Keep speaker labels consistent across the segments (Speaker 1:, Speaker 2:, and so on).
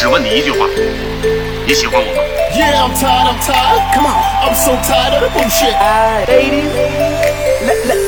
Speaker 1: 只问你一句话，你喜欢我吗
Speaker 2: ？Yeah, I'm tired, I'm tired. Come on, I'm so tired of the bullshit.
Speaker 3: Ladies, let, let,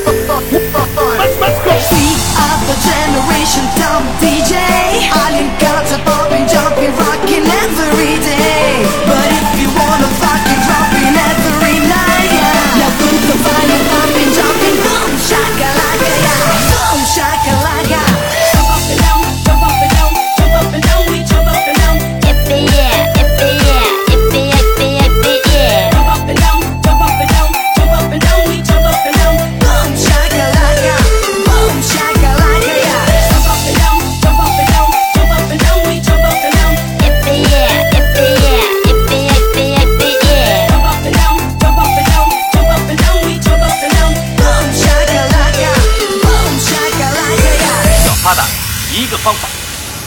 Speaker 1: four, five,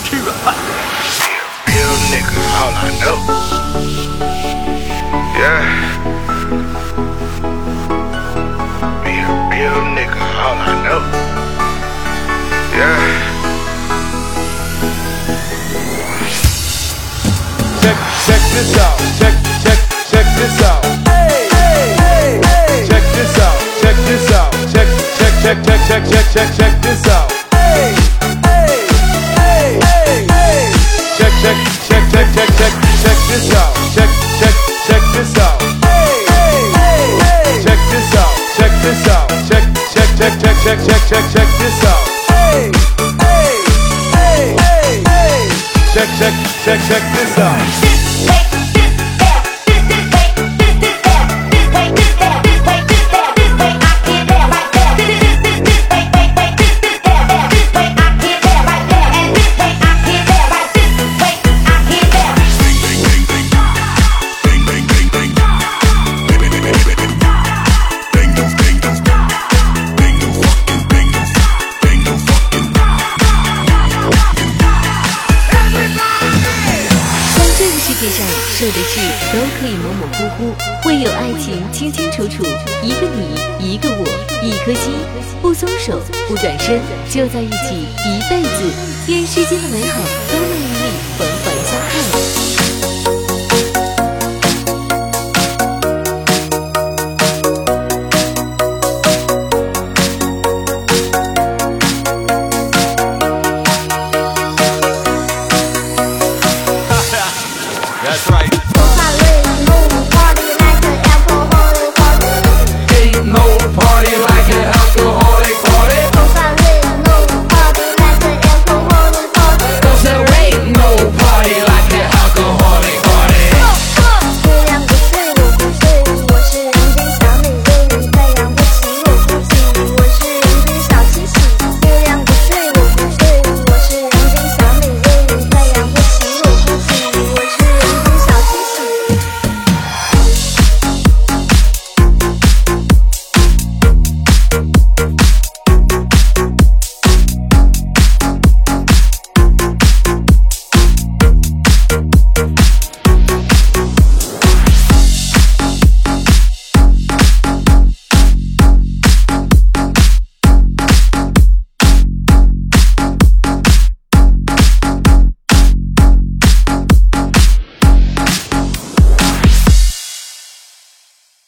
Speaker 1: two, five.
Speaker 4: Real nigga, all I know. Yeah. Be a real nigga, all I know. Yeah.
Speaker 5: Check, check this out. Check, check, check this out. This out. Check, check, check, check, check, check, check, check this out. Hey, hey, hey, hey, hey. Check, check, check, check this out.
Speaker 6: 世上，受的事都可以模模糊糊，唯有爱情清清楚楚。一个你，一个我，一颗心，不松手，不转身，就在一起一辈子。愿世间的美好都 That's right.